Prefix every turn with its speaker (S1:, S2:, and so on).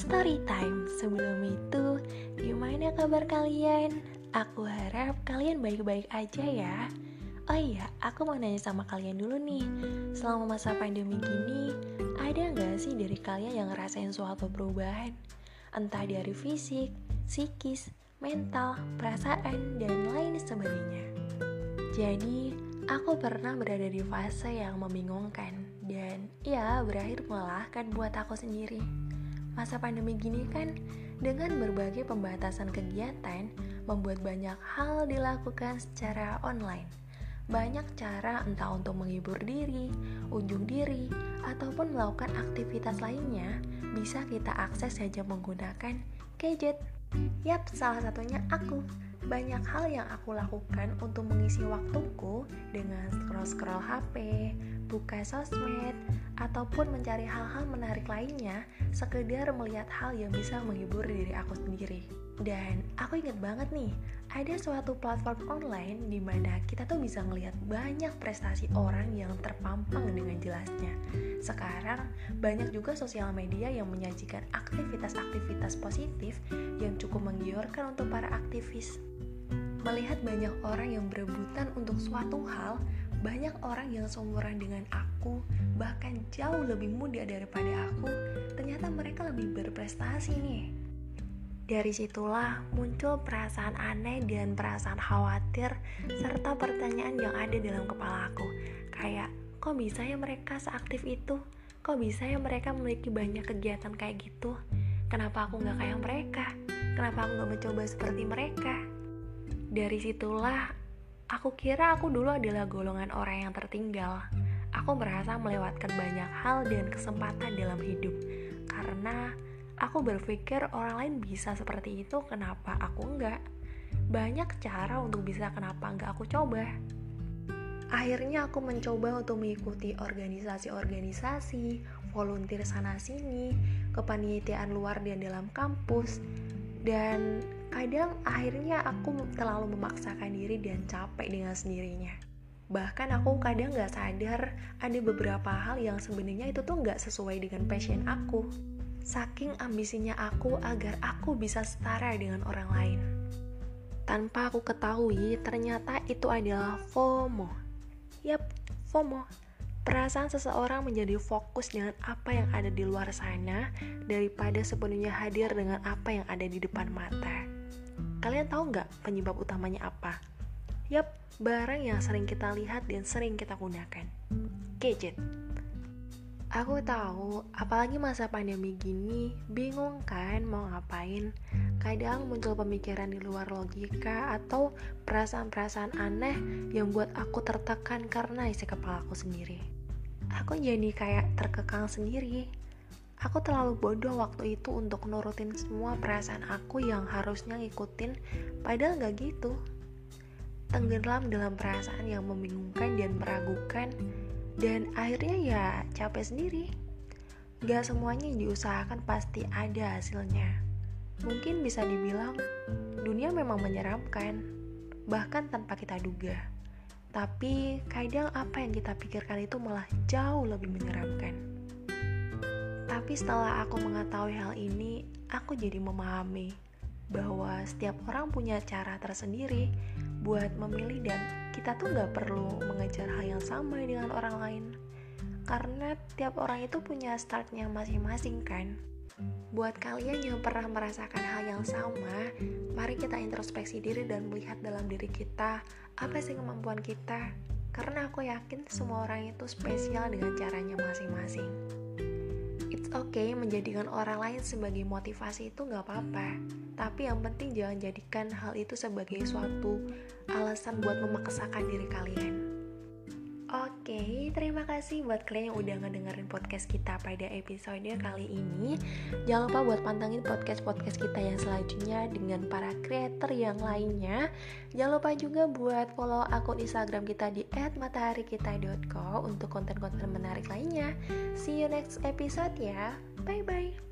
S1: story time. Sebelum itu, gimana kabar kalian? Aku harap kalian baik-baik aja ya. Oh iya, aku mau nanya sama kalian dulu nih. Selama masa pandemi gini, ada nggak sih dari kalian yang ngerasain suatu perubahan? Entah dari fisik, psikis, mental, perasaan, dan lain sebagainya. Jadi, aku pernah berada di fase yang membingungkan dan ya berakhir melelahkan buat aku sendiri. Masa pandemi gini kan dengan berbagai pembatasan kegiatan membuat banyak hal dilakukan secara online. Banyak cara entah untuk menghibur diri, unjuk diri, ataupun melakukan aktivitas lainnya bisa kita akses saja menggunakan gadget. Yap, salah satunya aku. Banyak hal yang aku lakukan untuk mengisi waktuku dengan scroll-scroll HP, buka sosmed, ataupun mencari hal-hal menarik lainnya, sekedar melihat hal yang bisa menghibur diri aku sendiri. Dan aku inget banget nih, ada suatu platform online di mana kita tuh bisa ngelihat banyak prestasi orang yang terpampang dengan jelasnya. Sekarang banyak juga sosial media yang menyajikan aktivitas-aktivitas positif yang cukup menggiurkan untuk para aktivis. Melihat banyak orang yang berebutan untuk suatu hal, banyak orang yang seumuran dengan aku, bahkan jauh lebih muda daripada aku, ternyata mereka lebih berprestasi nih. Dari situlah muncul perasaan aneh dan perasaan khawatir serta pertanyaan yang ada dalam kepala aku. Kayak, kok bisa ya mereka seaktif itu? Kok bisa ya mereka memiliki banyak kegiatan kayak gitu? Kenapa aku nggak kayak mereka? Kenapa aku nggak mencoba seperti mereka? Dari situlah Aku kira aku dulu adalah golongan orang yang tertinggal. Aku merasa melewatkan banyak hal dan kesempatan dalam hidup karena aku berpikir orang lain bisa seperti itu, kenapa aku enggak? Banyak cara untuk bisa kenapa enggak aku coba. Akhirnya aku mencoba untuk mengikuti organisasi-organisasi, volunteer sana-sini, kepanitiaan luar dan dalam kampus, dan Kadang akhirnya aku terlalu memaksakan diri dan capek dengan sendirinya. Bahkan aku kadang gak sadar ada beberapa hal yang sebenarnya itu tuh gak sesuai dengan passion aku. Saking ambisinya aku agar aku bisa setara dengan orang lain. Tanpa aku ketahui, ternyata itu adalah FOMO. Yap, FOMO. Perasaan seseorang menjadi fokus dengan apa yang ada di luar sana daripada sepenuhnya hadir dengan apa yang ada di depan mata. Kalian tahu nggak penyebab utamanya apa? Yap, barang yang sering kita lihat dan sering kita gunakan. Gadget. Aku tahu, apalagi masa pandemi gini, bingung kan mau ngapain? Kadang muncul pemikiran di luar logika atau perasaan-perasaan aneh yang buat aku tertekan karena isi kepala aku sendiri. Aku jadi kayak terkekang sendiri Aku terlalu bodoh waktu itu untuk nurutin semua perasaan aku yang harusnya ngikutin, padahal gak gitu. Tenggelam dalam perasaan yang membingungkan dan meragukan, dan akhirnya ya capek sendiri. Gak semuanya yang diusahakan pasti ada hasilnya. Mungkin bisa dibilang, dunia memang menyeramkan, bahkan tanpa kita duga. Tapi kadang apa yang kita pikirkan itu malah jauh lebih menyeramkan. Tapi setelah aku mengetahui hal ini, aku jadi memahami bahwa setiap orang punya cara tersendiri buat memilih dan kita tuh gak perlu mengejar hal yang sama dengan orang lain. Karena tiap orang itu punya startnya masing-masing kan? Buat kalian yang pernah merasakan hal yang sama, mari kita introspeksi diri dan melihat dalam diri kita apa sih kemampuan kita. Karena aku yakin semua orang itu spesial dengan caranya masing-masing oke okay menjadikan orang lain sebagai motivasi itu nggak apa-apa. Tapi yang penting jangan jadikan hal itu sebagai suatu alasan buat memaksakan diri kalian Oke, okay, terima kasih buat kalian yang udah ngedengerin podcast kita pada episode kali ini. Jangan lupa buat pantengin podcast-podcast kita yang selanjutnya dengan para creator yang lainnya. Jangan lupa juga buat follow akun Instagram kita di @mataharikita.co untuk konten-konten menarik lainnya. See you next episode ya. Bye bye.